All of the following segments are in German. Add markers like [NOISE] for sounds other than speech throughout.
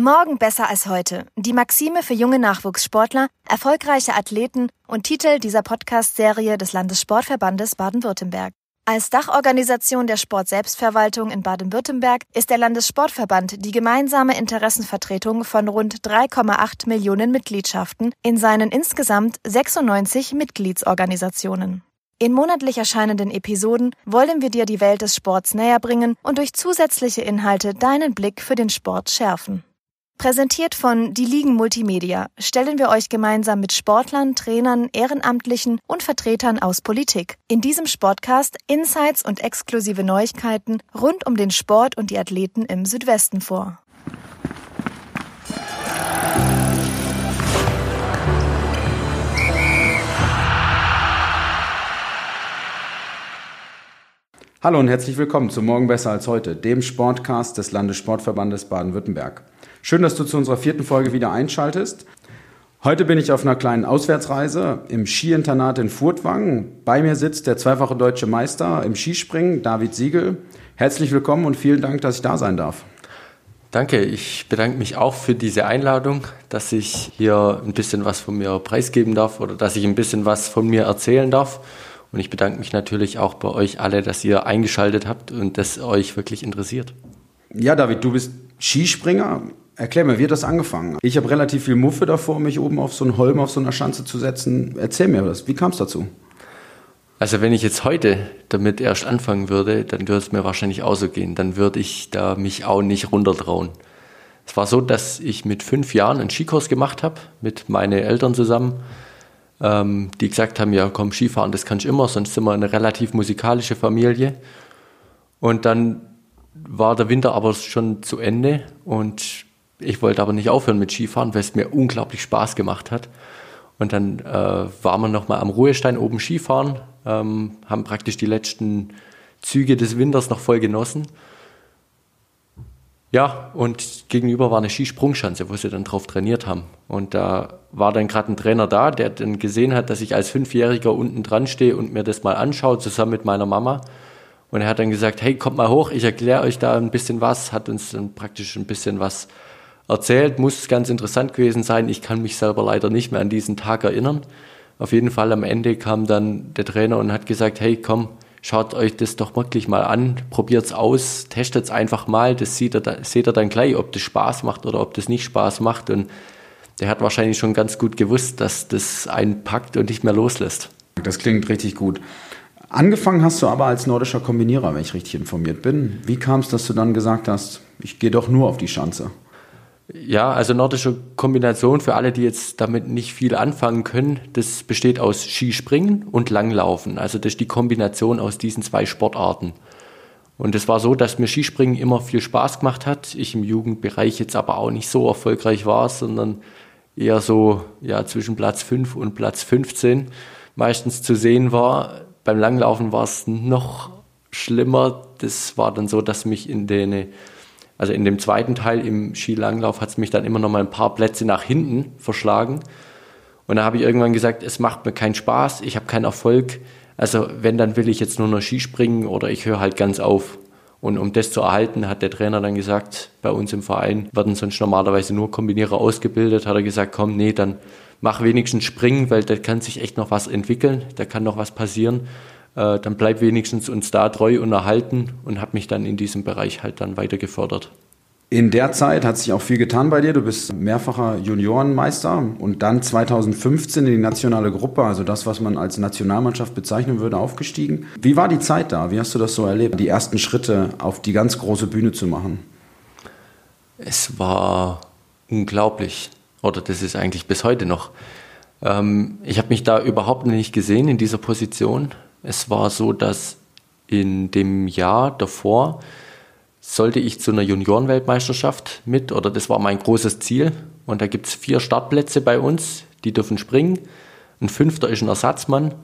Morgen besser als heute. Die Maxime für junge Nachwuchssportler, erfolgreiche Athleten und Titel dieser Podcast-Serie des Landessportverbandes Baden-Württemberg. Als Dachorganisation der Sportselbstverwaltung in Baden-Württemberg ist der Landessportverband die gemeinsame Interessenvertretung von rund 3,8 Millionen Mitgliedschaften in seinen insgesamt 96 Mitgliedsorganisationen. In monatlich erscheinenden Episoden wollen wir dir die Welt des Sports näher bringen und durch zusätzliche Inhalte deinen Blick für den Sport schärfen. Präsentiert von Die Ligen Multimedia stellen wir euch gemeinsam mit Sportlern, Trainern, Ehrenamtlichen und Vertretern aus Politik in diesem Sportcast Insights und exklusive Neuigkeiten rund um den Sport und die Athleten im Südwesten vor. Hallo und herzlich willkommen zu Morgen besser als heute, dem Sportcast des Landessportverbandes Baden-Württemberg. Schön, dass du zu unserer vierten Folge wieder einschaltest. Heute bin ich auf einer kleinen Auswärtsreise im Skiinternat in Furtwangen. Bei mir sitzt der zweifache deutsche Meister im Skispringen, David Siegel. Herzlich willkommen und vielen Dank, dass ich da sein darf. Danke, ich bedanke mich auch für diese Einladung, dass ich hier ein bisschen was von mir preisgeben darf oder dass ich ein bisschen was von mir erzählen darf. Und ich bedanke mich natürlich auch bei euch alle, dass ihr eingeschaltet habt und das euch wirklich interessiert. Ja, David, du bist Skispringer. Erklär mir, wie hat das angefangen? Ich habe relativ viel Muffe davor, mich oben auf so einen Holm, auf so einer Schanze zu setzen. Erzähl mir das. Wie kam es dazu? Also wenn ich jetzt heute damit erst anfangen würde, dann würde es mir wahrscheinlich auch so gehen. Dann würde ich da mich auch nicht runtertrauen. Es war so, dass ich mit fünf Jahren einen Skikurs gemacht habe, mit meinen Eltern zusammen, ähm, die gesagt haben, ja komm, Skifahren, das kannst du immer, sonst sind wir eine relativ musikalische Familie. Und dann war der Winter aber schon zu Ende und ich wollte aber nicht aufhören mit Skifahren, weil es mir unglaublich Spaß gemacht hat. Und dann äh, waren wir nochmal am Ruhestein oben Skifahren, ähm, haben praktisch die letzten Züge des Winters noch voll genossen. Ja, und gegenüber war eine Skisprungschanze, wo sie dann drauf trainiert haben. Und da war dann gerade ein Trainer da, der dann gesehen hat, dass ich als Fünfjähriger unten dran stehe und mir das mal anschaue, zusammen mit meiner Mama. Und er hat dann gesagt, hey, kommt mal hoch, ich erkläre euch da ein bisschen was, hat uns dann praktisch ein bisschen was erzählt, muss ganz interessant gewesen sein. Ich kann mich selber leider nicht mehr an diesen Tag erinnern. Auf jeden Fall am Ende kam dann der Trainer und hat gesagt, hey, komm, schaut euch das doch wirklich mal an, probiert's aus, testet's einfach mal, das seht ihr, seht ihr dann gleich, ob das Spaß macht oder ob das nicht Spaß macht. Und der hat wahrscheinlich schon ganz gut gewusst, dass das einen packt und nicht mehr loslässt. Das klingt richtig gut. Angefangen hast du aber als nordischer Kombinierer, wenn ich richtig informiert bin. Wie kam es, dass du dann gesagt hast, ich gehe doch nur auf die Schanze? Ja, also nordische Kombination für alle, die jetzt damit nicht viel anfangen können, das besteht aus Skispringen und Langlaufen. Also das ist die Kombination aus diesen zwei Sportarten. Und es war so, dass mir Skispringen immer viel Spaß gemacht hat. Ich im Jugendbereich jetzt aber auch nicht so erfolgreich war, sondern eher so ja, zwischen Platz 5 und Platz 15 meistens zu sehen war. Beim Langlaufen war es noch schlimmer. Das war dann so, dass mich in den also in dem zweiten Teil im Skilanglauf hat es mich dann immer noch mal ein paar Plätze nach hinten verschlagen. Und da habe ich irgendwann gesagt, es macht mir keinen Spaß, ich habe keinen Erfolg. Also wenn, dann will ich jetzt nur noch Skispringen oder ich höre halt ganz auf. Und um das zu erhalten, hat der Trainer dann gesagt, bei uns im Verein werden sonst normalerweise nur Kombinierer ausgebildet, hat er gesagt, komm, nee, dann mach wenigstens Springen, weil da kann sich echt noch was entwickeln, da kann noch was passieren äh, dann bleib wenigstens uns da treu und erhalten und habe mich dann in diesem Bereich halt dann weiter gefördert. In der Zeit hat sich auch viel getan bei dir. Du bist mehrfacher Juniorenmeister und dann 2015 in die nationale Gruppe, also das, was man als Nationalmannschaft bezeichnen würde, aufgestiegen. Wie war die Zeit da? Wie hast du das so erlebt, die ersten Schritte auf die ganz große Bühne zu machen? Es war unglaublich, oder das ist eigentlich bis heute noch. Ähm, ich habe mich da überhaupt nicht gesehen in dieser Position. Es war so, dass in dem Jahr davor sollte ich zu einer Juniorenweltmeisterschaft mit, oder das war mein großes Ziel. Und da gibt es vier Startplätze bei uns, die dürfen springen. Ein fünfter ist ein Ersatzmann.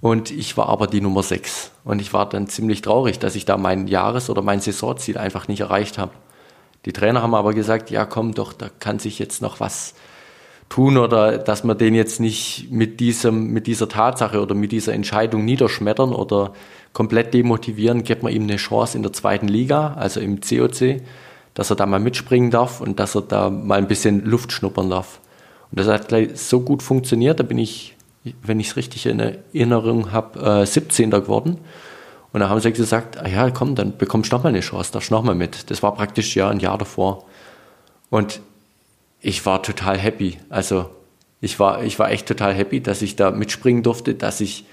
Und ich war aber die Nummer sechs. Und ich war dann ziemlich traurig, dass ich da mein Jahres- oder mein Saisonziel einfach nicht erreicht habe. Die Trainer haben aber gesagt, ja komm doch, da kann sich jetzt noch was tun oder dass wir den jetzt nicht mit diesem, mit dieser Tatsache oder mit dieser Entscheidung niederschmettern oder komplett demotivieren, gibt man ihm eine Chance in der zweiten Liga, also im COC. dass er da mal mitspringen darf und dass er da mal ein bisschen Luft schnuppern darf. Und das hat gleich so gut funktioniert, da bin ich, wenn ich es richtig in Erinnerung habe, äh, 17. geworden. Und da haben sie gesagt, ah ja, komm, dann bekommst du nochmal eine Chance, darfst nochmal mit. Das war praktisch ja ein Jahr davor. Und ich war total happy. Also ich war, ich war echt total happy, dass ich da mitspringen durfte, dass ich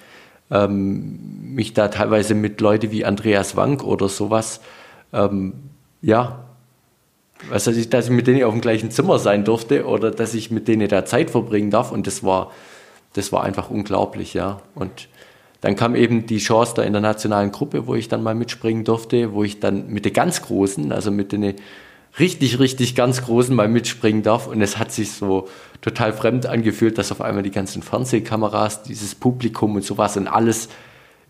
ähm, mich da teilweise mit Leuten wie Andreas Wank oder sowas, ähm, ja, was weiß ich, dass ich mit denen auf dem gleichen Zimmer sein durfte oder dass ich mit denen da Zeit verbringen darf und das war, das war einfach unglaublich, ja. Und dann kam eben die Chance der nationalen Gruppe, wo ich dann mal mitspringen durfte, wo ich dann mit den ganz Großen, also mit den richtig, richtig ganz Großen mal mitspringen darf. Und es hat sich so total fremd angefühlt, dass auf einmal die ganzen Fernsehkameras, dieses Publikum und sowas und alles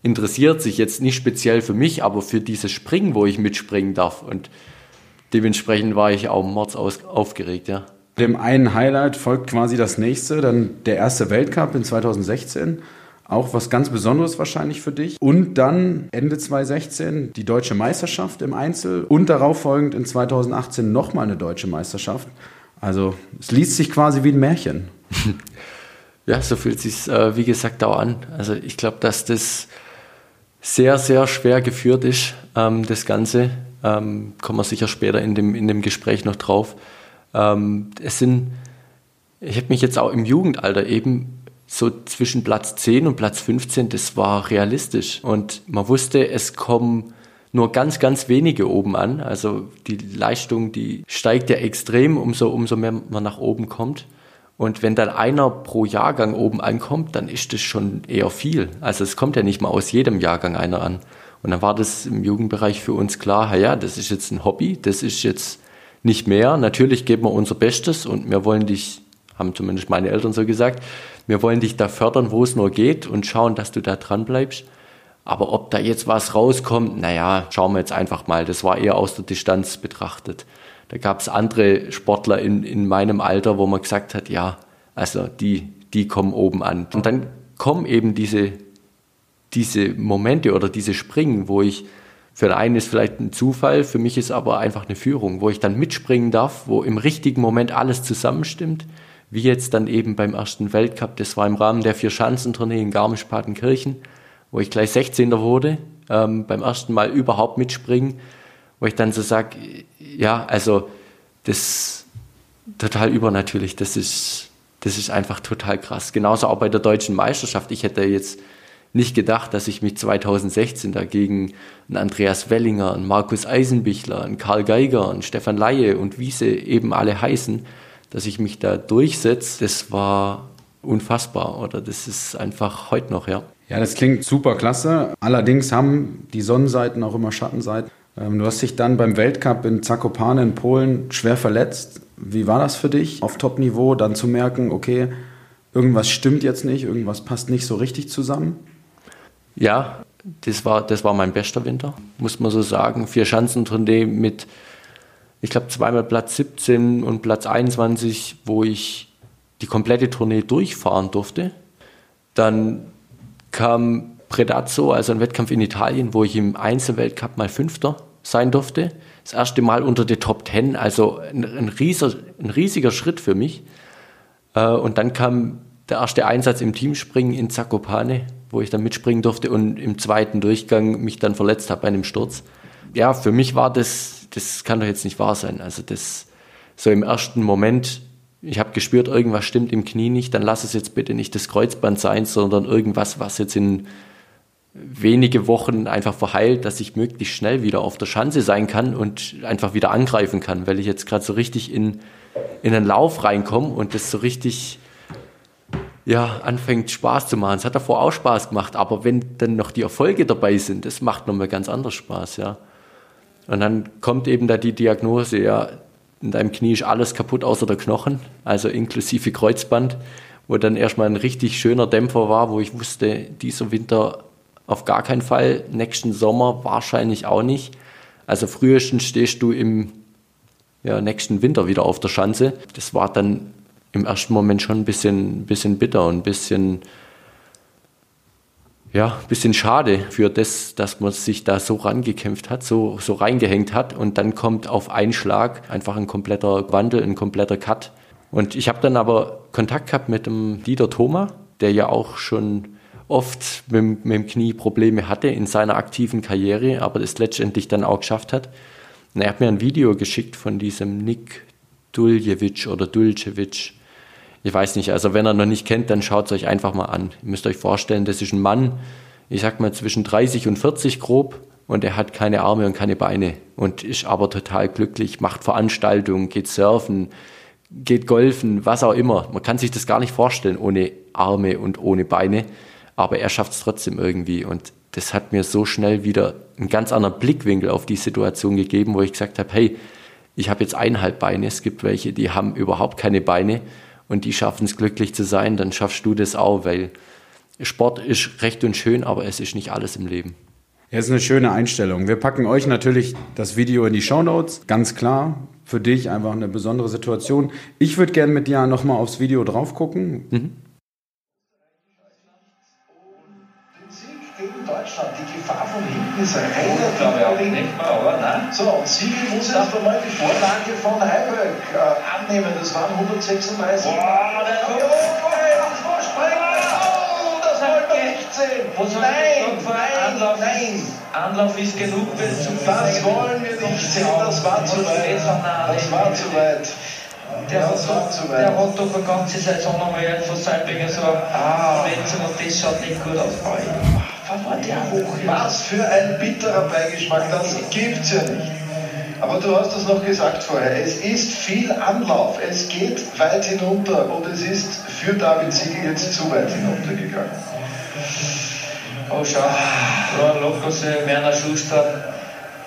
interessiert sich jetzt nicht speziell für mich, aber für dieses Springen, wo ich mitspringen darf. Und dementsprechend war ich auch mords aufgeregt, ja. Dem einen Highlight folgt quasi das nächste, dann der erste Weltcup in 2016. Auch was ganz Besonderes wahrscheinlich für dich. Und dann Ende 2016 die deutsche Meisterschaft im Einzel und darauf folgend in 2018 nochmal eine deutsche Meisterschaft. Also es liest sich quasi wie ein Märchen. [LAUGHS] Ja, so fühlt es sich äh, wie gesagt auch an. Also ich glaube, dass das sehr, sehr schwer geführt ist, ähm, das Ganze. Ähm, kommen wir sicher später in dem, in dem Gespräch noch drauf. Ähm, es sind, ich habe mich jetzt auch im Jugendalter eben so zwischen Platz 10 und Platz 15, das war realistisch. Und man wusste, es kommen nur ganz, ganz wenige oben an. Also die Leistung, die steigt ja extrem, umso, umso mehr man nach oben kommt. Und wenn dann einer pro Jahrgang oben ankommt, dann ist das schon eher viel. Also es kommt ja nicht mal aus jedem Jahrgang einer an. Und dann war das im Jugendbereich für uns klar, ja, das ist jetzt ein Hobby, das ist jetzt nicht mehr. Natürlich geben wir unser Bestes und wir wollen dich, haben zumindest meine Eltern so gesagt, wir wollen dich da fördern, wo es nur geht und schauen, dass du da dran bleibst. Aber ob da jetzt was rauskommt, naja, schauen wir jetzt einfach mal. Das war eher aus der Distanz betrachtet. Da gab es andere Sportler in, in meinem Alter, wo man gesagt hat, ja, also die, die kommen oben an. Und dann kommen eben diese, diese Momente oder diese Springen, wo ich, für den einen ist vielleicht ein Zufall, für mich ist aber einfach eine Führung, wo ich dann mitspringen darf, wo im richtigen Moment alles zusammenstimmt wie jetzt dann eben beim ersten Weltcup. Das war im Rahmen der Vier-Schanzentournee in Garmisch-Partenkirchen, wo ich gleich 16. wurde, ähm, beim ersten Mal überhaupt mitspringen, wo ich dann so sage, ja, also das total übernatürlich, das ist, das ist einfach total krass. Genauso auch bei der deutschen Meisterschaft. Ich hätte jetzt nicht gedacht, dass ich mich 2016 dagegen einen Andreas Wellinger, einen Markus Eisenbichler, einen Karl Geiger, einen Stefan Laie und wie sie eben alle heißen, dass ich mich da durchsetze, das war unfassbar oder das ist einfach heute noch, ja. Ja, das klingt super klasse. Allerdings haben die Sonnenseiten auch immer Schattenseiten. Ähm, du hast dich dann beim Weltcup in Zakopane in Polen schwer verletzt. Wie war das für dich, auf Top-Niveau dann zu merken, okay, irgendwas stimmt jetzt nicht, irgendwas passt nicht so richtig zusammen? Ja, das war, das war mein bester Winter, muss man so sagen. Vier Schanzentournee mit ich glaube, zweimal Platz 17 und Platz 21, wo ich die komplette Tournee durchfahren durfte. Dann kam Predazzo, also ein Wettkampf in Italien, wo ich im Einzelweltcup mal Fünfter sein durfte. Das erste Mal unter der Top Ten, also ein, ein, riesiger, ein riesiger Schritt für mich. Äh, und dann kam der erste Einsatz im Teamspringen in Zakopane, wo ich dann mitspringen durfte und im zweiten Durchgang mich dann verletzt habe bei einem Sturz. Ja, für mich war das das kann doch jetzt nicht wahr sein. Also das so im ersten Moment, ich habe gespürt, irgendwas stimmt im Knie nicht, dann lass es jetzt bitte nicht das Kreuzband sein, sondern irgendwas, was jetzt in wenige Wochen einfach verheilt, dass ich möglichst schnell wieder auf der Schanze sein kann und einfach wieder angreifen kann, weil ich jetzt gerade so richtig in, in einen Lauf reinkomme und das so richtig ja, anfängt Spaß zu machen. Es hat davor auch Spaß gemacht, aber wenn dann noch die Erfolge dabei sind, das macht nochmal ganz anders Spaß, ja. Und dann kommt eben da die Diagnose, ja, in deinem Knie ist alles kaputt außer der Knochen, also inklusive Kreuzband, wo dann erstmal ein richtig schöner Dämpfer war, wo ich wusste, dieser Winter auf gar keinen Fall, nächsten Sommer wahrscheinlich auch nicht. Also frühestens stehst du im ja, nächsten Winter wieder auf der Schanze. Das war dann im ersten Moment schon ein bisschen, bisschen bitter und ein bisschen ja, bisschen schade für das, dass man sich da so rangekämpft hat, so, so reingehängt hat und dann kommt auf einen Schlag einfach ein kompletter Wandel, ein kompletter Cut. Und ich habe dann aber Kontakt gehabt mit dem Dieter Thoma, der ja auch schon oft mit, mit dem Knie Probleme hatte in seiner aktiven Karriere, aber das letztendlich dann auch geschafft hat. Und er hat mir ein Video geschickt von diesem Nick Duljevic oder Dulcevic. Ich weiß nicht, also wenn er noch nicht kennt, dann schaut es euch einfach mal an. Ihr müsst euch vorstellen, das ist ein Mann, ich sag mal zwischen 30 und 40 grob und er hat keine Arme und keine Beine und ist aber total glücklich, macht Veranstaltungen, geht surfen, geht golfen, was auch immer. Man kann sich das gar nicht vorstellen ohne Arme und ohne Beine, aber er schafft es trotzdem irgendwie und das hat mir so schnell wieder einen ganz anderen Blickwinkel auf die Situation gegeben, wo ich gesagt habe, hey, ich habe jetzt eineinhalb Beine, es gibt welche, die haben überhaupt keine Beine und die schaffen es glücklich zu sein, dann schaffst du das auch, weil Sport ist recht und schön, aber es ist nicht alles im Leben. Ja, ist eine schöne Einstellung. Wir packen euch natürlich das Video in die Show Notes, ganz klar. Für dich einfach eine besondere Situation. Ich würde gerne mit dir nochmal aufs Video drauf gucken. Mhm. Ist relativ gering. Aber nein. So, und Siegel muss erst einmal die Vorlage von Heiberg äh, annehmen. Das waren 136. Boah, der kommt. Oh, das wollte ich nicht sehen. Nein, nein, Anlauf, nein. Anlauf ist genug. Das wollen wir nicht sehen. Das war zu weit. Das war zu weit. Der hat, doch, der hat doch eine ganze Saison nochmal von Seibinger so ah. Verletzung und das schaut nicht gut aus. War der hoch? Was für ein bitterer Beigeschmack, das gibt's ja nicht. Aber du hast es noch gesagt vorher, es ist viel Anlauf, es geht weit hinunter und es ist für David Siegel jetzt zu weit hinuntergegangen. Oh, schau, Rohr Lokose, Werner Schuster,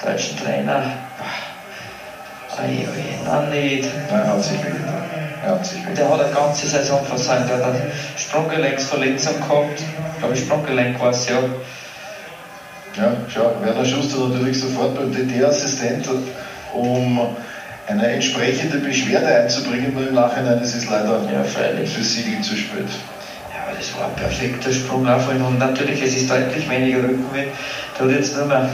deutschen Trainer. Oje, oje, nein, nicht. Nein, hat sich wehgetan. Der hat eine ganze Saison versäumt. Der hat eine Sprunggelenksverletzung gehabt. Ich glaube, Sprunggelenk war es ja. Ja, schau, Werner Schuster natürlich sofort beim DD-Assistent, um eine entsprechende Beschwerde einzubringen, nur im Nachhinein ist es leider ja, für Siegel zu spät. Ja, aber das war ein perfekter Sprung auf ihn und natürlich, es ist deutlich weniger Rückenwind. Der hat jetzt nur mehr,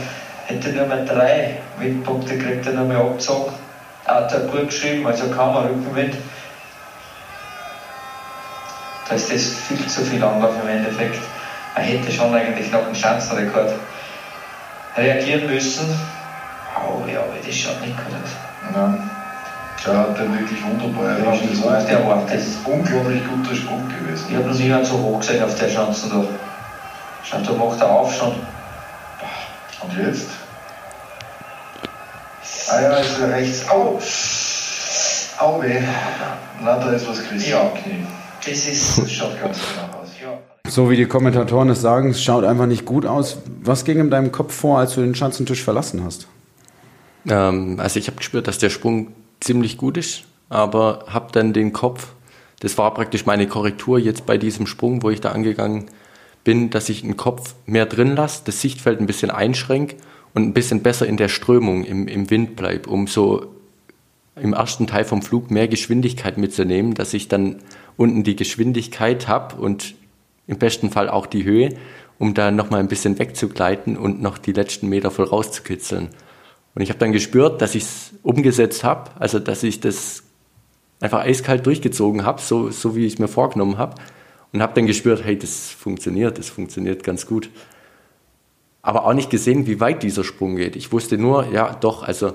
hätte nur mehr drei Windpunkte gekriegt, er nur mehr abgezogen. Hat er gut geschrieben, also kaum ein Rückenwind. Da ist das viel zu viel Anlauf im Endeffekt. Er hätte schon eigentlich noch einen Chancenrekord reagieren müssen. Oh ja, aber das schaut nicht gut aus. Nein. Der hat wirklich wunderbar erwischt. Das war der war das ist unglaublich guter Sprung gewesen. Ich habe noch nie so hoch gesehen auf der Chance da. Schaut, da macht er auf schon. Und jetzt? Ah ja, ist er rechts. Au! Au weh. Na, da ist was gerissen. Ja, okay. Das, ist, das schaut ganz genau aus. Ja. So wie die Kommentatoren es sagen, es schaut einfach nicht gut aus. Was ging in deinem Kopf vor, als du den Schanzentisch verlassen hast? Ähm, also ich habe gespürt, dass der Sprung ziemlich gut ist, aber habe dann den Kopf, das war praktisch meine Korrektur jetzt bei diesem Sprung, wo ich da angegangen bin, dass ich den Kopf mehr drin lasse, das Sichtfeld ein bisschen einschränke und ein bisschen besser in der Strömung im, im Wind bleibe, um so im ersten Teil vom Flug mehr Geschwindigkeit mitzunehmen, dass ich dann unten die Geschwindigkeit habe und im besten Fall auch die Höhe, um da nochmal ein bisschen wegzugleiten und noch die letzten Meter voll rauszukitzeln. Und ich habe dann gespürt, dass ich es umgesetzt habe, also dass ich das einfach eiskalt durchgezogen habe, so, so wie ich es mir vorgenommen habe. Und habe dann gespürt, hey, das funktioniert, das funktioniert ganz gut. Aber auch nicht gesehen, wie weit dieser Sprung geht. Ich wusste nur, ja, doch, also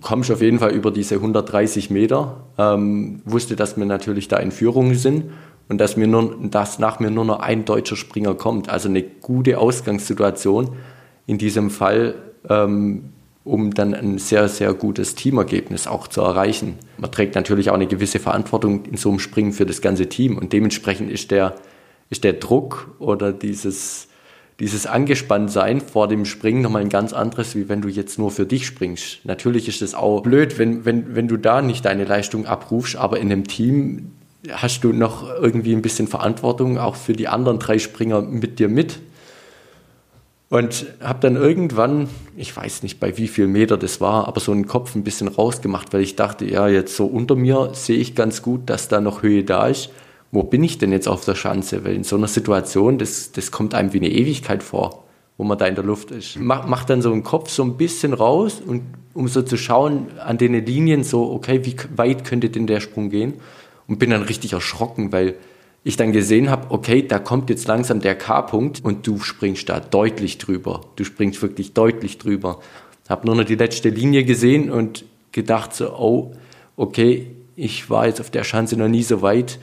kommst auf jeden Fall über diese 130 Meter. Ähm, wusste, dass wir natürlich da in Führung sind und dass, mir nur, dass nach mir nur noch ein deutscher Springer kommt. Also eine gute Ausgangssituation in diesem Fall, ähm, um dann ein sehr, sehr gutes Teamergebnis auch zu erreichen. Man trägt natürlich auch eine gewisse Verantwortung in so einem Springen für das ganze Team und dementsprechend ist der, ist der Druck oder dieses dieses Angespanntsein vor dem Springen nochmal ein ganz anderes, wie wenn du jetzt nur für dich springst. Natürlich ist es auch blöd, wenn, wenn, wenn du da nicht deine Leistung abrufst, aber in einem Team hast du noch irgendwie ein bisschen Verantwortung, auch für die anderen drei Springer mit dir mit. Und habe dann irgendwann, ich weiß nicht bei wie viel Meter das war, aber so einen Kopf ein bisschen rausgemacht, weil ich dachte, ja, jetzt so unter mir sehe ich ganz gut, dass da noch Höhe da ist wo bin ich denn jetzt auf der Schanze? Weil in so einer Situation, das, das kommt einem wie eine Ewigkeit vor, wo man da in der Luft ist. Mach, mach dann so den Kopf so ein bisschen raus, und, um so zu schauen an den Linien, so, okay, wie weit könnte denn der Sprung gehen? Und bin dann richtig erschrocken, weil ich dann gesehen habe, okay, da kommt jetzt langsam der K-Punkt und du springst da deutlich drüber. Du springst wirklich deutlich drüber. Habe nur noch die letzte Linie gesehen und gedacht so, oh, okay, ich war jetzt auf der Schanze noch nie so weit.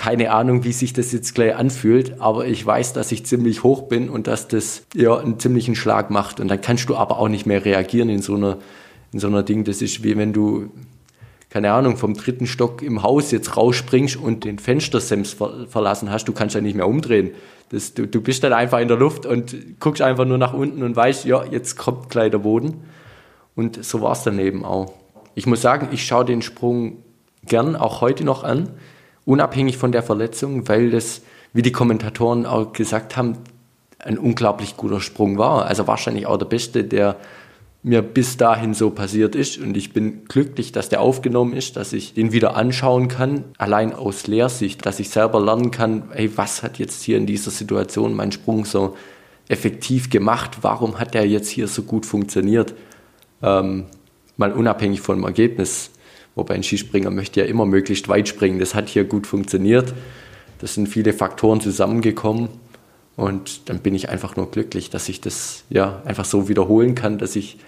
Keine Ahnung, wie sich das jetzt gleich anfühlt, aber ich weiß, dass ich ziemlich hoch bin und dass das ja einen ziemlichen Schlag macht. Und dann kannst du aber auch nicht mehr reagieren in so einer, in so einer Ding. Das ist wie wenn du keine Ahnung, vom dritten Stock im Haus jetzt rausspringst und den Fenstersems ver verlassen hast, du kannst ja nicht mehr umdrehen. Das, du, du bist dann einfach in der Luft und guckst einfach nur nach unten und weißt, ja, jetzt kommt gleich der Boden. Und so war es dann eben auch. Ich muss sagen, ich schaue den Sprung gern auch heute noch an, unabhängig von der Verletzung, weil das, wie die Kommentatoren auch gesagt haben, ein unglaublich guter Sprung war. Also wahrscheinlich auch der beste, der mir bis dahin so passiert ist. Und ich bin glücklich, dass der aufgenommen ist, dass ich den wieder anschauen kann, allein aus Lehrsicht, dass ich selber lernen kann, hey, was hat jetzt hier in dieser Situation mein Sprung so effektiv gemacht? Warum hat der jetzt hier so gut funktioniert? Ähm, mal unabhängig vom Ergebnis. Wobei ein Skispringer möchte ja immer möglichst weit springen. Das hat hier gut funktioniert. Das sind viele Faktoren zusammengekommen. Und dann bin ich einfach nur glücklich, dass ich das ja einfach so wiederholen kann, dass ich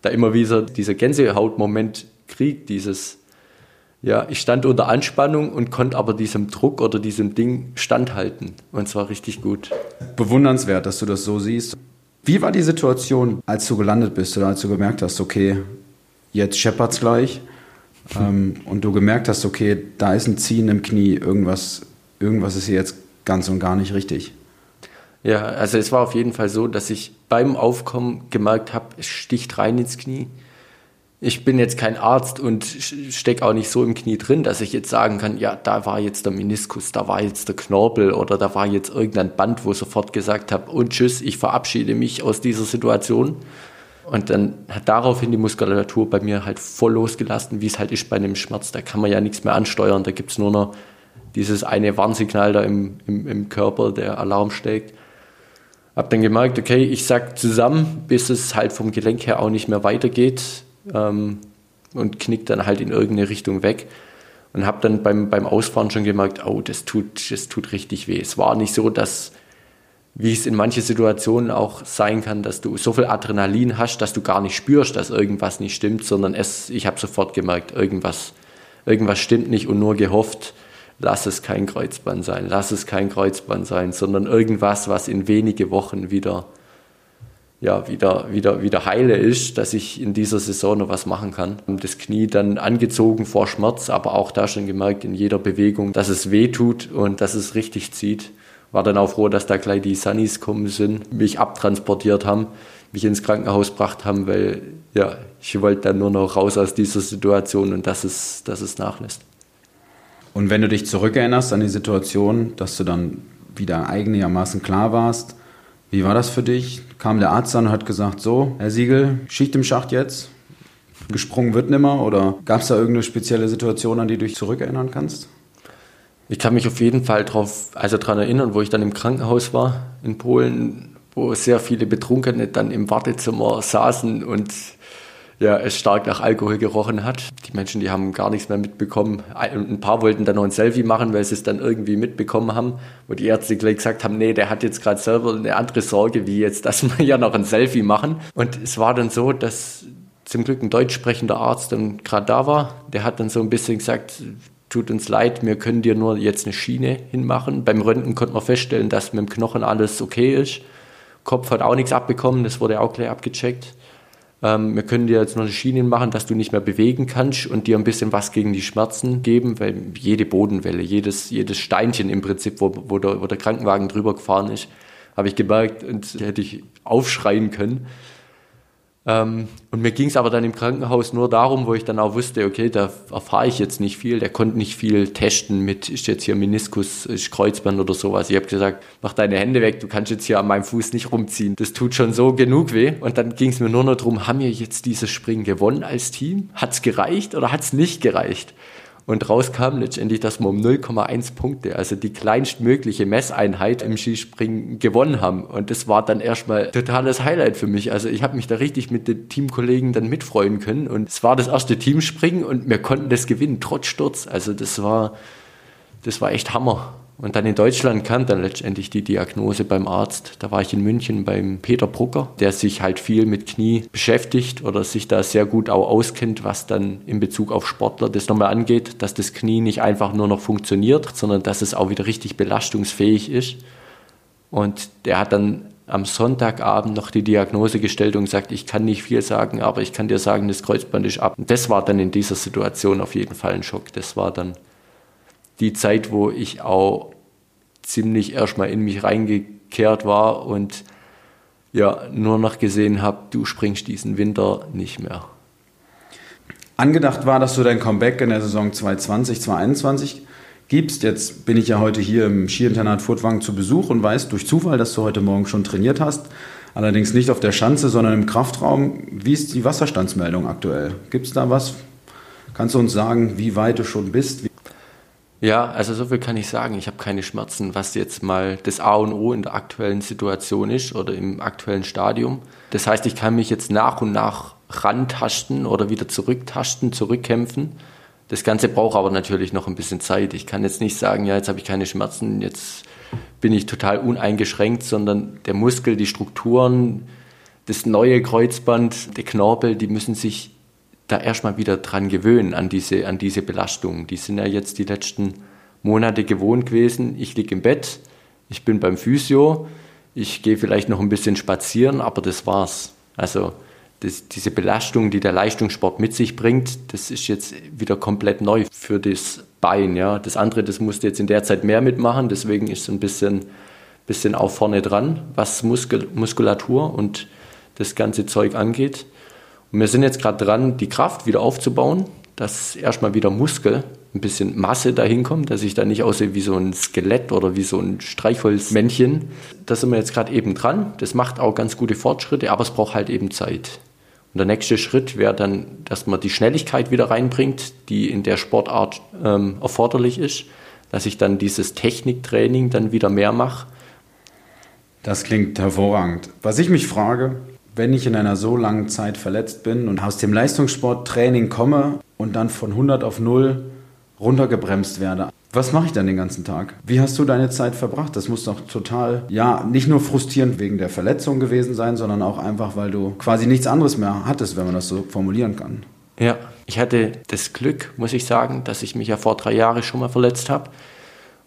da immer wieder dieser Gänsehautmoment kriege, dieses, ja, ich stand unter Anspannung und konnte aber diesem Druck oder diesem Ding standhalten. Und zwar richtig gut. Bewundernswert, dass du das so siehst. Wie war die Situation, als du gelandet bist oder als du gemerkt hast, okay, jetzt scheppert's gleich ähm, und du gemerkt hast, okay, da ist ein Ziehen im Knie, irgendwas, irgendwas ist hier jetzt ganz und gar nicht richtig? Ja, also es war auf jeden Fall so, dass ich beim Aufkommen gemerkt habe, es sticht rein ins Knie. Ich bin jetzt kein Arzt und stecke auch nicht so im Knie drin, dass ich jetzt sagen kann, ja, da war jetzt der Meniskus, da war jetzt der Knorpel oder da war jetzt irgendein Band, wo ich sofort gesagt habe, und tschüss, ich verabschiede mich aus dieser Situation. Und dann hat daraufhin die Muskulatur bei mir halt voll losgelassen, wie es halt ist bei einem Schmerz. Da kann man ja nichts mehr ansteuern, da gibt es nur noch dieses eine Warnsignal da im, im, im Körper, der Alarm schlägt. Hab dann gemerkt, okay, ich sack zusammen, bis es halt vom Gelenk her auch nicht mehr weitergeht ähm, und knickt dann halt in irgendeine Richtung weg. Und habe dann beim, beim Ausfahren schon gemerkt, oh, das tut, das tut richtig weh. Es war nicht so, dass, wie es in manchen Situationen auch sein kann, dass du so viel Adrenalin hast, dass du gar nicht spürst, dass irgendwas nicht stimmt, sondern es, ich habe sofort gemerkt, irgendwas, irgendwas stimmt nicht und nur gehofft, lass es kein Kreuzband sein, lass es kein Kreuzband sein, sondern irgendwas, was in wenige Wochen wieder, ja, wieder, wieder, wieder heile ist, dass ich in dieser Saison noch was machen kann. Und das Knie dann angezogen vor Schmerz, aber auch da schon gemerkt in jeder Bewegung, dass es weh tut und dass es richtig zieht. War dann auch froh, dass da gleich die Sunnies kommen sind, mich abtransportiert haben, mich ins Krankenhaus gebracht haben, weil ja, ich wollte dann nur noch raus aus dieser Situation und dass es, dass es nachlässt. Und wenn du dich zurückerinnerst an die Situation, dass du dann wieder einigermaßen klar warst, wie war das für dich? Kam der Arzt dann und hat gesagt, so, Herr Siegel, Schicht im Schacht jetzt? Gesprungen wird nimmer? Oder gab es da irgendeine spezielle Situation, an die du dich zurückerinnern kannst? Ich kann mich auf jeden Fall drauf, also daran erinnern, wo ich dann im Krankenhaus war in Polen, wo sehr viele Betrunkene dann im Wartezimmer saßen und ja, es stark nach Alkohol gerochen hat. Die Menschen, die haben gar nichts mehr mitbekommen. Ein paar wollten dann noch ein Selfie machen, weil sie es dann irgendwie mitbekommen haben, wo die Ärzte gleich gesagt haben, nee, der hat jetzt gerade selber eine andere Sorge, wie jetzt, dass wir [LAUGHS] ja noch ein Selfie machen. Und es war dann so, dass zum Glück ein deutsch sprechender Arzt dann gerade da war. Der hat dann so ein bisschen gesagt, tut uns leid, wir können dir nur jetzt eine Schiene hinmachen. Beim Röntgen konnte man feststellen, dass mit dem Knochen alles okay ist. Kopf hat auch nichts abbekommen, das wurde auch gleich abgecheckt ähm, wir können dir jetzt noch eine Schiene machen, dass du nicht mehr bewegen kannst und dir ein bisschen was gegen die Schmerzen geben, weil jede Bodenwelle, jedes, jedes Steinchen im Prinzip, wo, wo, der, wo der Krankenwagen drüber gefahren ist, habe ich gemerkt und hätte ich aufschreien können. Ähm, und mir ging es aber dann im Krankenhaus nur darum, wo ich dann auch wusste, okay, da erfahre ich jetzt nicht viel. Der konnte nicht viel testen mit, ist jetzt hier Meniskus, ist Kreuzband oder sowas. Ich habe gesagt, mach deine Hände weg, du kannst jetzt hier an meinem Fuß nicht rumziehen. Das tut schon so genug weh. Und dann ging es mir nur noch darum, haben wir jetzt dieses Springen gewonnen als Team? Hat es gereicht oder hat es nicht gereicht? Und raus kam letztendlich, dass wir um 0,1 Punkte, also die kleinstmögliche Messeinheit im Skispringen gewonnen haben. Und das war dann erstmal totales Highlight für mich. Also ich habe mich da richtig mit den Teamkollegen dann mitfreuen können. Und es war das erste Teamspringen und wir konnten das gewinnen, trotz Sturz. Also das war, das war echt Hammer. Und dann in Deutschland kam dann letztendlich die Diagnose beim Arzt. Da war ich in München beim Peter Brucker, der sich halt viel mit Knie beschäftigt oder sich da sehr gut auch auskennt, was dann in Bezug auf Sportler das nochmal angeht, dass das Knie nicht einfach nur noch funktioniert, sondern dass es auch wieder richtig belastungsfähig ist. Und der hat dann am Sonntagabend noch die Diagnose gestellt und gesagt, ich kann nicht viel sagen, aber ich kann dir sagen, das Kreuzband ist ab. Und das war dann in dieser Situation auf jeden Fall ein Schock. Das war dann die Zeit, wo ich auch ziemlich erstmal in mich reingekehrt war und ja, nur noch gesehen habe, du springst diesen Winter nicht mehr. Angedacht war, dass du dein Comeback in der Saison 2020, 2021 gibst. Jetzt bin ich ja heute hier im Skiinternat Furtwangen zu Besuch und weiß durch Zufall, dass du heute Morgen schon trainiert hast. Allerdings nicht auf der Schanze, sondern im Kraftraum. Wie ist die Wasserstandsmeldung aktuell? Gibt es da was? Kannst du uns sagen, wie weit du schon bist? Ja, also so viel kann ich sagen. Ich habe keine Schmerzen, was jetzt mal das A und O in der aktuellen Situation ist oder im aktuellen Stadium. Das heißt, ich kann mich jetzt nach und nach rantasten oder wieder zurücktasten, zurückkämpfen. Das Ganze braucht aber natürlich noch ein bisschen Zeit. Ich kann jetzt nicht sagen, ja, jetzt habe ich keine Schmerzen, jetzt bin ich total uneingeschränkt, sondern der Muskel, die Strukturen, das neue Kreuzband, der Knorpel, die müssen sich da erstmal wieder dran gewöhnen, an diese, an diese Belastung. Die sind ja jetzt die letzten Monate gewohnt gewesen. Ich liege im Bett, ich bin beim Physio, ich gehe vielleicht noch ein bisschen spazieren, aber das war's. Also das, diese Belastung, die der Leistungssport mit sich bringt, das ist jetzt wieder komplett neu für das Bein. Ja. Das andere, das musste jetzt in der Zeit mehr mitmachen, deswegen ist es ein bisschen, bisschen auch vorne dran, was Muskel, Muskulatur und das ganze Zeug angeht. Und wir sind jetzt gerade dran, die Kraft wieder aufzubauen, dass erstmal wieder Muskel, ein bisschen Masse dahin kommt, dass ich da nicht aussehe wie so ein Skelett oder wie so ein Streichholzmännchen. Da sind wir jetzt gerade eben dran. Das macht auch ganz gute Fortschritte, aber es braucht halt eben Zeit. Und der nächste Schritt wäre dann, dass man die Schnelligkeit wieder reinbringt, die in der Sportart ähm, erforderlich ist, dass ich dann dieses Techniktraining dann wieder mehr mache. Das klingt hervorragend. Was ich mich frage, wenn ich in einer so langen Zeit verletzt bin und aus dem Leistungssporttraining komme und dann von 100 auf 0 runtergebremst werde, was mache ich dann den ganzen Tag? Wie hast du deine Zeit verbracht? Das muss doch total, ja, nicht nur frustrierend wegen der Verletzung gewesen sein, sondern auch einfach, weil du quasi nichts anderes mehr hattest, wenn man das so formulieren kann. Ja, ich hatte das Glück, muss ich sagen, dass ich mich ja vor drei Jahren schon mal verletzt habe.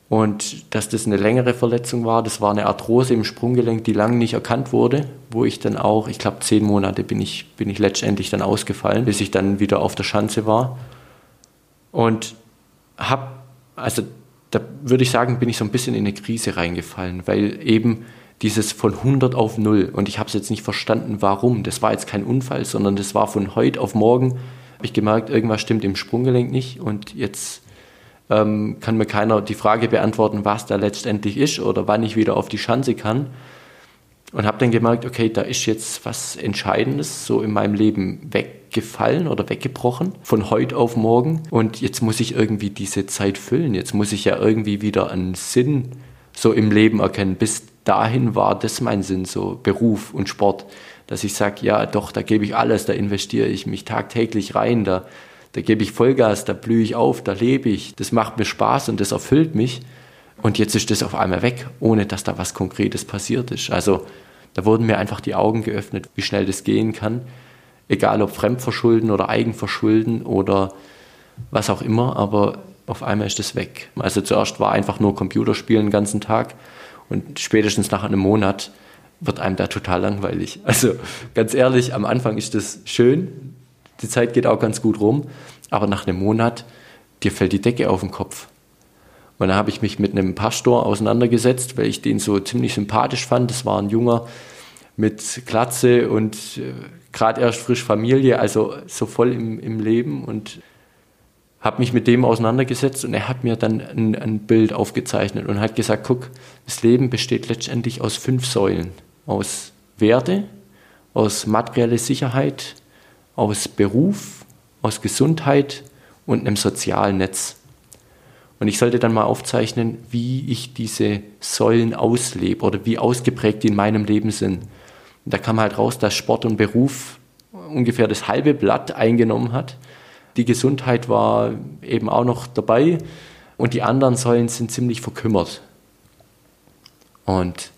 Und dass das eine längere Verletzung war, das war eine Arthrose im Sprunggelenk, die lange nicht erkannt wurde, wo ich dann auch, ich glaube, zehn Monate bin ich, bin ich letztendlich dann ausgefallen, bis ich dann wieder auf der Schanze war. Und habe, also da würde ich sagen, bin ich so ein bisschen in eine Krise reingefallen, weil eben dieses von 100 auf 0 und ich habe es jetzt nicht verstanden, warum. Das war jetzt kein Unfall, sondern das war von heute auf morgen, habe ich gemerkt, irgendwas stimmt im Sprunggelenk nicht und jetzt ähm, kann mir keiner die Frage beantworten, was da letztendlich ist oder wann ich wieder auf die Schanze kann. Und habe dann gemerkt, okay, da ist jetzt was Entscheidendes so in meinem Leben weggefallen oder weggebrochen von heute auf morgen. Und jetzt muss ich irgendwie diese Zeit füllen. Jetzt muss ich ja irgendwie wieder einen Sinn so im Leben erkennen. Bis dahin war das mein Sinn, so Beruf und Sport, dass ich sage, ja doch, da gebe ich alles, da investiere ich mich tagtäglich rein, da da gebe ich Vollgas, da blühe ich auf, da lebe ich, das macht mir Spaß und das erfüllt mich. Und jetzt ist das auf einmal weg, ohne dass da was Konkretes passiert ist. Also da wurden mir einfach die Augen geöffnet, wie schnell das gehen kann. Egal ob Fremdverschulden oder Eigenverschulden oder was auch immer, aber auf einmal ist das weg. Also zuerst war einfach nur Computerspielen den ganzen Tag und spätestens nach einem Monat wird einem da total langweilig. Also ganz ehrlich, am Anfang ist das schön, die Zeit geht auch ganz gut rum, aber nach einem Monat, dir fällt die Decke auf den Kopf. Und dann habe ich mich mit einem Pastor auseinandergesetzt, weil ich den so ziemlich sympathisch fand. Das war ein Junger mit Glatze und äh, gerade erst frisch Familie, also so voll im, im Leben und habe mich mit dem auseinandergesetzt und er hat mir dann ein, ein, Bild aufgezeichnet und hat gesagt, guck, das Leben besteht letztendlich aus fünf Säulen. Aus Werte, aus materielle Sicherheit, aus Beruf, aus Gesundheit und einem sozialen Netz. Und ich sollte dann mal aufzeichnen, wie ich diese Säulen auslebe oder wie ausgeprägt die in meinem Leben sind. Und da kam halt raus, dass Sport und Beruf ungefähr das halbe Blatt eingenommen hat. Die Gesundheit war eben auch noch dabei und die anderen Säulen sind ziemlich verkümmert. Und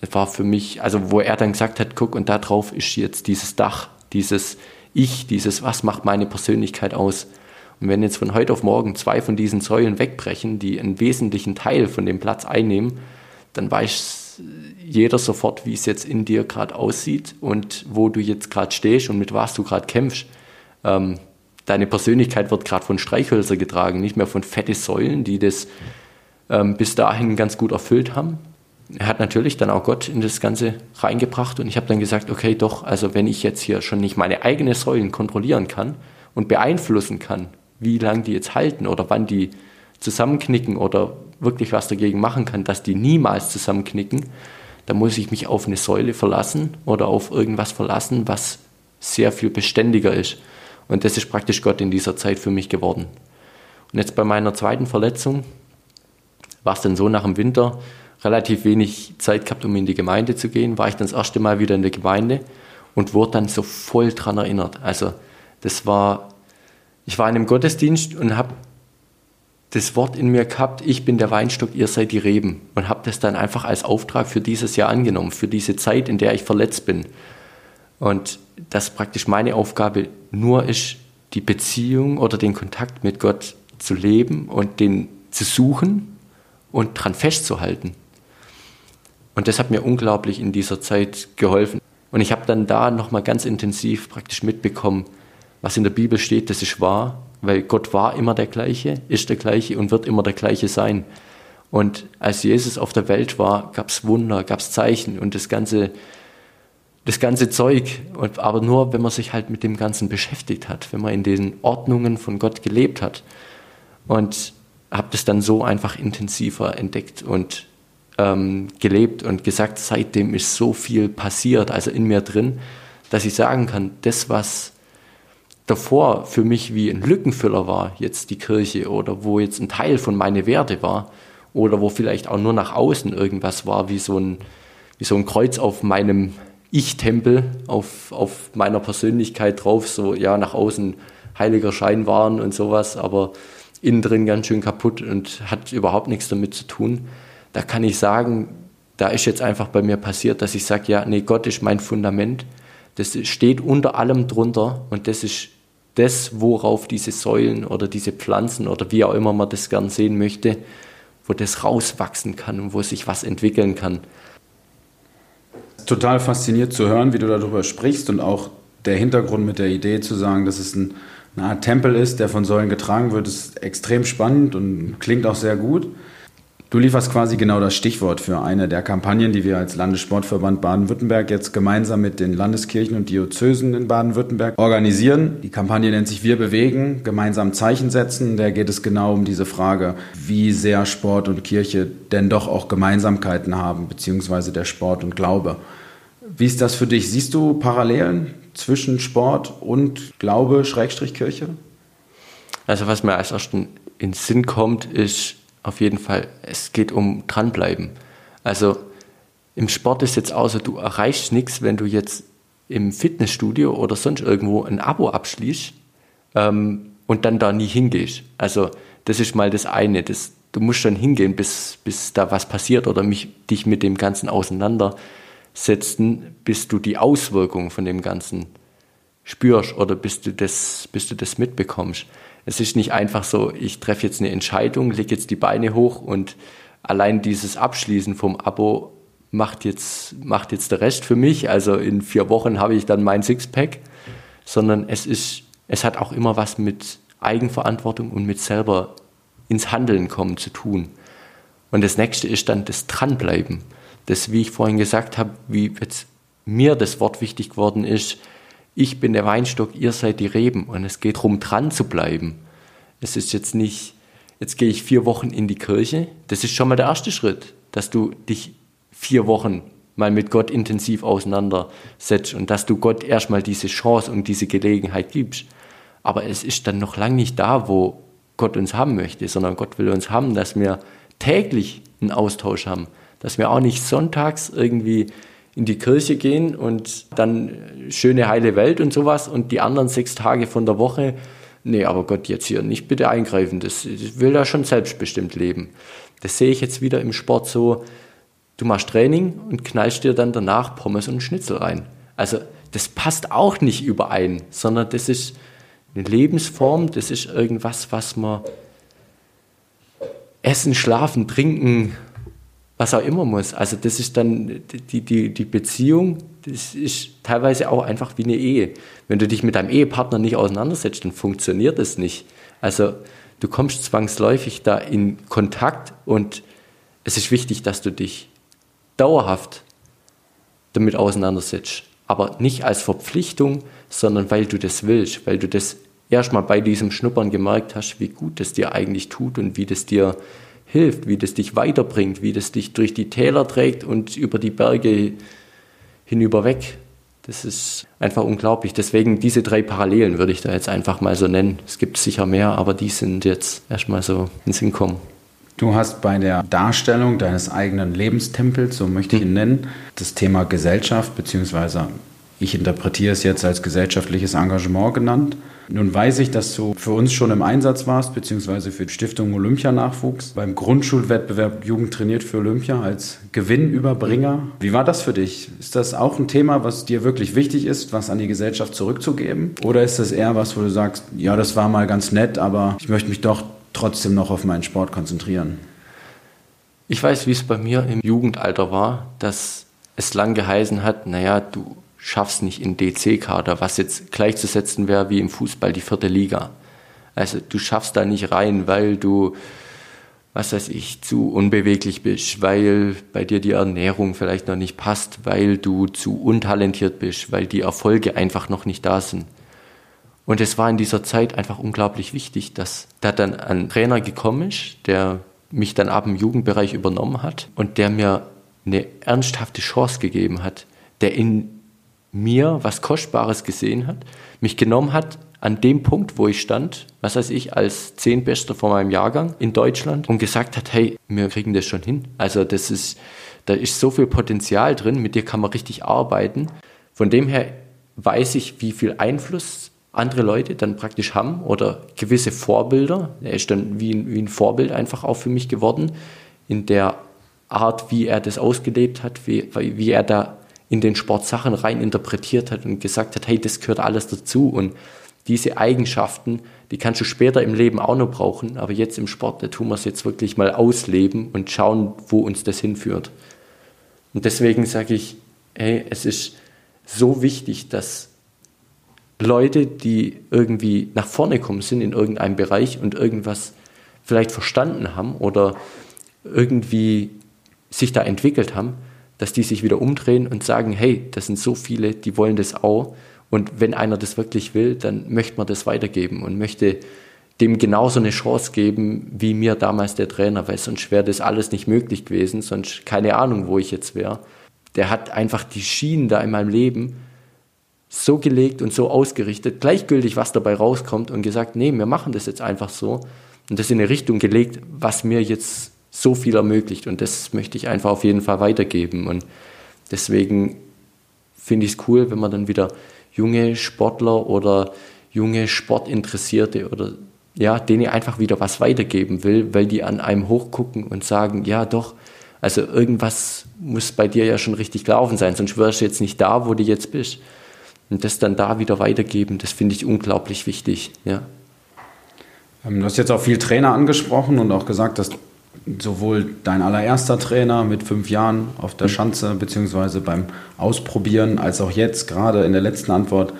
das war für mich, also wo er dann gesagt hat, guck, und da drauf ist jetzt dieses Dach, dieses Ich, dieses Was macht meine Persönlichkeit aus. Und wenn jetzt von heute auf morgen zwei von diesen Säulen wegbrechen, die einen wesentlichen Teil von dem Platz einnehmen, dann weiß jeder sofort, wie es jetzt in dir gerade aussieht und wo du jetzt gerade stehst und mit was du gerade kämpfst. Ähm, deine Persönlichkeit wird gerade von Streichhölzer getragen, nicht mehr von fette Säulen, die das ähm, bis dahin ganz gut erfüllt haben. Er hat natürlich dann auch Gott in das Ganze reingebracht und ich habe dann gesagt, okay, doch, also wenn ich jetzt hier schon nicht meine eigenen Säulen kontrollieren kann und beeinflussen kann, wie lange die jetzt halten oder wann die zusammenknicken oder wirklich was dagegen machen kann, dass die niemals zusammenknicken, dann muss ich mich auf eine Säule verlassen oder auf irgendwas verlassen, was sehr viel beständiger ist. Und das ist praktisch Gott in dieser Zeit für mich geworden. Und jetzt bei meiner zweiten Verletzung war es dann so nach dem Winter, relativ wenig Zeit gehabt, um in die Gemeinde zu gehen, war ich dann das erste Mal wieder in der Gemeinde und wurde dann so voll dran erinnert. Also das war, ich war in einem Gottesdienst und habe das Wort in mir gehabt, ich bin der Weinstock, ihr seid die Reben und habe das dann einfach als Auftrag für dieses Jahr angenommen, für diese Zeit, in der ich verletzt bin. Und dass praktisch meine Aufgabe nur ist, die Beziehung oder den Kontakt mit Gott zu leben und den zu suchen und dran festzuhalten. Und das hat mir unglaublich in dieser Zeit geholfen. Und ich habe dann da nochmal ganz intensiv praktisch mitbekommen, was in der Bibel steht, das ist wahr, weil Gott war immer der gleiche, ist der gleiche und wird immer der gleiche sein. Und als Jesus auf der Welt war, gab es Wunder, gab es Zeichen und das ganze, das ganze Zeug. Und, aber nur, wenn man sich halt mit dem Ganzen beschäftigt hat, wenn man in den Ordnungen von Gott gelebt hat. Und habe das dann so einfach intensiver entdeckt und ähm, gelebt und gesagt, seitdem ist so viel passiert, also in mir drin, dass ich sagen kann, das, was davor für mich wie ein Lückenfüller war, jetzt die Kirche, oder wo jetzt ein Teil von meine Werte war, oder wo vielleicht auch nur nach außen irgendwas war, wie so ein, wie so ein Kreuz auf meinem Ich-Tempel, auf, auf meiner Persönlichkeit drauf, so ja, nach außen heiliger Schein waren und sowas, aber innen drin ganz schön kaputt und hat überhaupt nichts damit zu tun da kann ich sagen, da ist jetzt einfach bei mir passiert, dass ich sage, ja, nee, Gott ist mein Fundament. Das steht unter allem drunter und das ist das, worauf diese Säulen oder diese Pflanzen oder wie auch immer man das gern sehen möchte, wo das rauswachsen kann und wo sich was entwickeln kann. Total fasziniert zu hören, wie du darüber sprichst und auch der Hintergrund mit der Idee zu sagen, dass es ein, eine Art Tempel ist, der von Säulen getragen wird, ist extrem spannend und klingt auch sehr gut. Du lieferst quasi genau das Stichwort für eine der Kampagnen, die wir als Landessportverband Baden-Württemberg jetzt gemeinsam mit den Landeskirchen und Diözesen in Baden-Württemberg organisieren. Die Kampagne nennt sich Wir bewegen, gemeinsam Zeichen setzen. Da geht es genau um diese Frage, wie sehr Sport und Kirche denn doch auch Gemeinsamkeiten haben, beziehungsweise der Sport und Glaube. Wie ist das für dich? Siehst du Parallelen zwischen Sport und Glaube, Schrägstrich Kirche? Also was mir als erstes in Sinn kommt, ist, auf jeden Fall, es geht um dranbleiben. Also im Sport ist jetzt außer du erreichst nichts, wenn du jetzt im Fitnessstudio oder sonst irgendwo ein Abo abschließt ähm, und dann da nie hingehst. Also das ist mal das eine. Das, du musst dann hingehen, bis, bis da was passiert oder mich, dich mit dem Ganzen auseinandersetzen, bis du die Auswirkungen von dem Ganzen spürst oder bis du das, bis du das mitbekommst. Es ist nicht einfach so, ich treffe jetzt eine Entscheidung, lege jetzt die Beine hoch und allein dieses Abschließen vom Abo macht jetzt, macht jetzt der Rest für mich. Also in vier Wochen habe ich dann mein Sixpack, sondern es ist, es hat auch immer was mit Eigenverantwortung und mit selber ins Handeln kommen zu tun. Und das nächste ist dann das Dranbleiben. Das, wie ich vorhin gesagt habe, wie jetzt mir das Wort wichtig geworden ist, ich bin der Weinstock, ihr seid die Reben. Und es geht darum, dran zu bleiben. Es ist jetzt nicht, jetzt gehe ich vier Wochen in die Kirche. Das ist schon mal der erste Schritt, dass du dich vier Wochen mal mit Gott intensiv auseinandersetzt und dass du Gott erstmal diese Chance und diese Gelegenheit gibst. Aber es ist dann noch lange nicht da, wo Gott uns haben möchte, sondern Gott will uns haben, dass wir täglich einen Austausch haben, dass wir auch nicht sonntags irgendwie in die Kirche gehen und dann schöne heile Welt und sowas und die anderen sechs Tage von der Woche, nee, aber Gott jetzt hier nicht bitte eingreifen, das, das will er schon selbstbestimmt leben. Das sehe ich jetzt wieder im Sport so, du machst Training und knallst dir dann danach Pommes und Schnitzel rein. Also das passt auch nicht überein, sondern das ist eine Lebensform, das ist irgendwas, was man essen, schlafen, trinken, was auch immer muss. Also das ist dann die, die, die Beziehung, das ist teilweise auch einfach wie eine Ehe. Wenn du dich mit deinem Ehepartner nicht auseinandersetzt, dann funktioniert das nicht. Also du kommst zwangsläufig da in Kontakt und es ist wichtig, dass du dich dauerhaft damit auseinandersetzt. Aber nicht als Verpflichtung, sondern weil du das willst, weil du das erstmal bei diesem Schnuppern gemerkt hast, wie gut es dir eigentlich tut und wie das dir hilft, wie das dich weiterbringt, wie das dich durch die Täler trägt und über die Berge hinüber weg. Das ist einfach unglaublich. Deswegen diese drei Parallelen würde ich da jetzt einfach mal so nennen. Es gibt sicher mehr, aber die sind jetzt erstmal so ins Sinn kommen. Du hast bei der Darstellung deines eigenen Lebenstempels, so möchte ich ihn nennen, das Thema Gesellschaft, beziehungsweise ich interpretiere es jetzt als gesellschaftliches Engagement genannt. Nun weiß ich, dass du für uns schon im Einsatz warst, beziehungsweise für die Stiftung Olympia-Nachwuchs, beim Grundschulwettbewerb Jugend trainiert für Olympia als Gewinnüberbringer. Wie war das für dich? Ist das auch ein Thema, was dir wirklich wichtig ist, was an die Gesellschaft zurückzugeben? Oder ist das eher was, wo du sagst, ja, das war mal ganz nett, aber ich möchte mich doch trotzdem noch auf meinen Sport konzentrieren? Ich weiß, wie es bei mir im Jugendalter war, dass es lang geheißen hat, naja, du schaffst nicht in DC-Kader, was jetzt gleichzusetzen wäre wie im Fußball die vierte Liga. Also du schaffst da nicht rein, weil du, was weiß ich, zu unbeweglich bist, weil bei dir die Ernährung vielleicht noch nicht passt, weil du zu untalentiert bist, weil die Erfolge einfach noch nicht da sind. Und es war in dieser Zeit einfach unglaublich wichtig, dass da dann ein Trainer gekommen ist, der mich dann ab dem Jugendbereich übernommen hat und der mir eine ernsthafte Chance gegeben hat, der in mir was Kostbares gesehen hat, mich genommen hat an dem Punkt, wo ich stand, was weiß ich, als Zehnbester von meinem Jahrgang in Deutschland und gesagt hat, hey, wir kriegen das schon hin. Also das ist, da ist so viel Potenzial drin, mit dir kann man richtig arbeiten. Von dem her weiß ich, wie viel Einfluss andere Leute dann praktisch haben oder gewisse Vorbilder. Er ist dann wie ein, wie ein Vorbild einfach auch für mich geworden in der Art, wie er das ausgelebt hat, wie, wie er da in den Sport Sachen rein interpretiert hat und gesagt hat, hey, das gehört alles dazu und diese Eigenschaften, die kannst du später im Leben auch noch brauchen, aber jetzt im Sport, da tun wir es jetzt wirklich mal ausleben und schauen, wo uns das hinführt. Und deswegen sage ich, hey, es ist so wichtig, dass Leute, die irgendwie nach vorne kommen sind in irgendeinem Bereich und irgendwas vielleicht verstanden haben oder irgendwie sich da entwickelt haben, dass die sich wieder umdrehen und sagen, hey, das sind so viele, die wollen das auch. Und wenn einer das wirklich will, dann möchte man das weitergeben und möchte dem genauso eine Chance geben, wie mir damals der Trainer, weil sonst wäre das alles nicht möglich gewesen, sonst keine Ahnung, wo ich jetzt wäre. Der hat einfach die Schienen da in meinem Leben so gelegt und so ausgerichtet, gleichgültig, was dabei rauskommt und gesagt, nee, wir machen das jetzt einfach so und das in eine Richtung gelegt, was mir jetzt so viel ermöglicht und das möchte ich einfach auf jeden Fall weitergeben und deswegen finde ich es cool, wenn man dann wieder junge Sportler oder junge Sportinteressierte oder ja, denen einfach wieder was weitergeben will, weil die an einem hochgucken und sagen, ja doch, also irgendwas muss bei dir ja schon richtig gelaufen sein, sonst wärst du jetzt nicht da, wo du jetzt bist. Und das dann da wieder weitergeben, das finde ich unglaublich wichtig, ja. Ähm, du hast jetzt auch viel Trainer angesprochen und auch gesagt, dass sowohl dein allererster Trainer mit fünf Jahren auf der Schanze, beziehungsweise beim Ausprobieren, als auch jetzt gerade in der letzten Antwort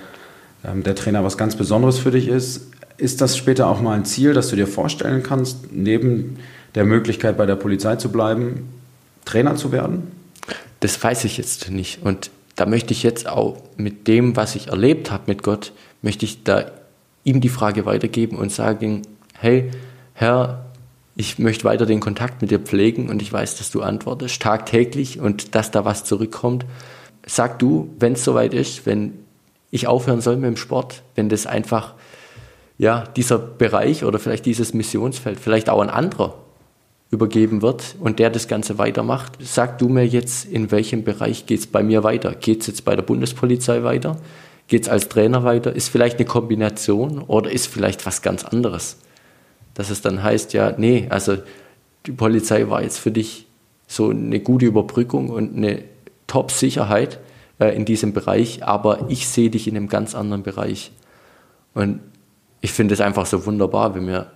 ähm, der Trainer was ganz Besonderes für dich ist. Ist das später auch mal ein Ziel, das du dir vorstellen kannst, neben der Möglichkeit bei der Polizei zu bleiben, Trainer zu werden? Das weiß ich jetzt nicht. Und da möchte ich jetzt auch mit dem, was ich erlebt habe mit Gott, möchte ich da ihm die Frage weitergeben und sagen, hey, Herr, ich möchte weiter den Kontakt mit dir pflegen und ich weiß, dass du antwortest tagtäglich und dass da was zurückkommt. Sag du, wenn es soweit ist, wenn ich aufhören soll mit dem Sport, wenn das einfach ja, dieser Bereich oder vielleicht dieses Missionsfeld vielleicht auch ein anderer übergeben wird und der das Ganze weitermacht. Sag du mir jetzt, in welchem Bereich geht es bei mir weiter? Geht es jetzt bei der Bundespolizei weiter? Geht es als Trainer weiter? Ist vielleicht eine Kombination oder ist vielleicht was ganz anderes? Dass es dann heißt, ja, nee, also die Polizei war jetzt für dich so eine gute Überbrückung und eine Top-Sicherheit äh, in diesem Bereich, aber ich sehe dich in einem ganz anderen Bereich. Und ich finde es einfach so wunderbar, wenn wir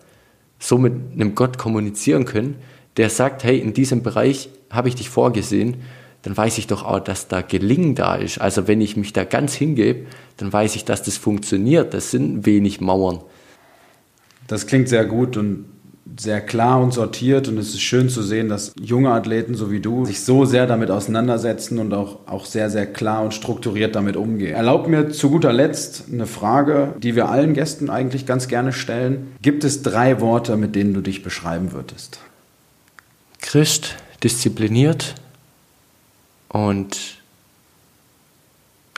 so mit einem Gott kommunizieren können, der sagt, hey, in diesem Bereich habe ich dich vorgesehen, dann weiß ich doch auch, dass da Gelingen da ist. Also wenn ich mich da ganz hingebe, dann weiß ich, dass das funktioniert. Das sind wenig Mauern. Das klingt sehr gut und sehr klar und sortiert und es ist schön zu sehen, dass junge Athleten so wie du sich so sehr damit auseinandersetzen und auch, auch sehr, sehr klar und strukturiert damit umgehen. Erlaubt mir zu guter Letzt eine Frage, die wir allen Gästen eigentlich ganz gerne stellen. Gibt es drei Worte, mit denen du dich beschreiben würdest? Christ, diszipliniert und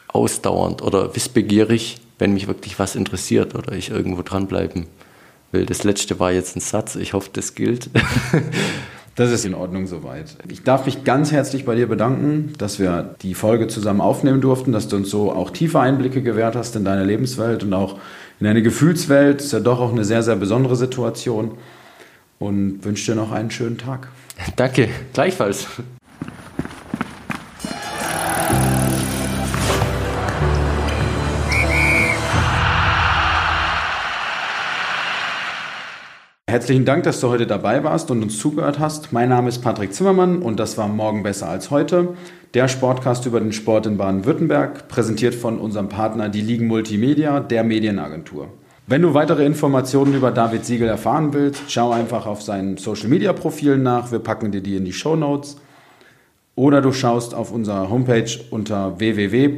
ausdauernd oder wissbegierig, wenn mich wirklich was interessiert oder ich irgendwo dranbleiben will. Das letzte war jetzt ein Satz. Ich hoffe, das gilt. [LAUGHS] Das ist in Ordnung soweit. Ich darf mich ganz herzlich bei dir bedanken, dass wir die Folge zusammen aufnehmen durften, dass du uns so auch tiefe Einblicke gewährt hast in deine Lebenswelt und auch in deine Gefühlswelt. Das ist ja doch auch eine sehr, sehr besondere Situation. Und wünsche dir noch einen schönen Tag. Danke, gleichfalls. Herzlichen Dank, dass du heute dabei warst und uns zugehört hast. Mein Name ist Patrick Zimmermann und das war Morgen besser als heute. Der Sportcast über den Sport in Baden-Württemberg, präsentiert von unserem Partner Die Ligen Multimedia, der Medienagentur. Wenn du weitere Informationen über David Siegel erfahren willst, schau einfach auf seinen Social Media Profilen nach. Wir packen dir die in die Show Notes. Oder du schaust auf unserer Homepage unter www.lsvbw.de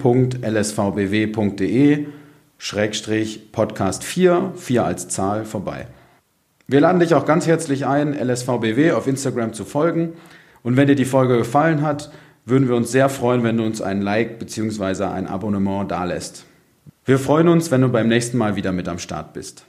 Schrägstrich Podcast 4, 4 als Zahl vorbei. Wir laden dich auch ganz herzlich ein, LSVBW auf Instagram zu folgen. Und wenn dir die Folge gefallen hat, würden wir uns sehr freuen, wenn du uns ein Like bzw. ein Abonnement dalässt. Wir freuen uns, wenn du beim nächsten Mal wieder mit am Start bist.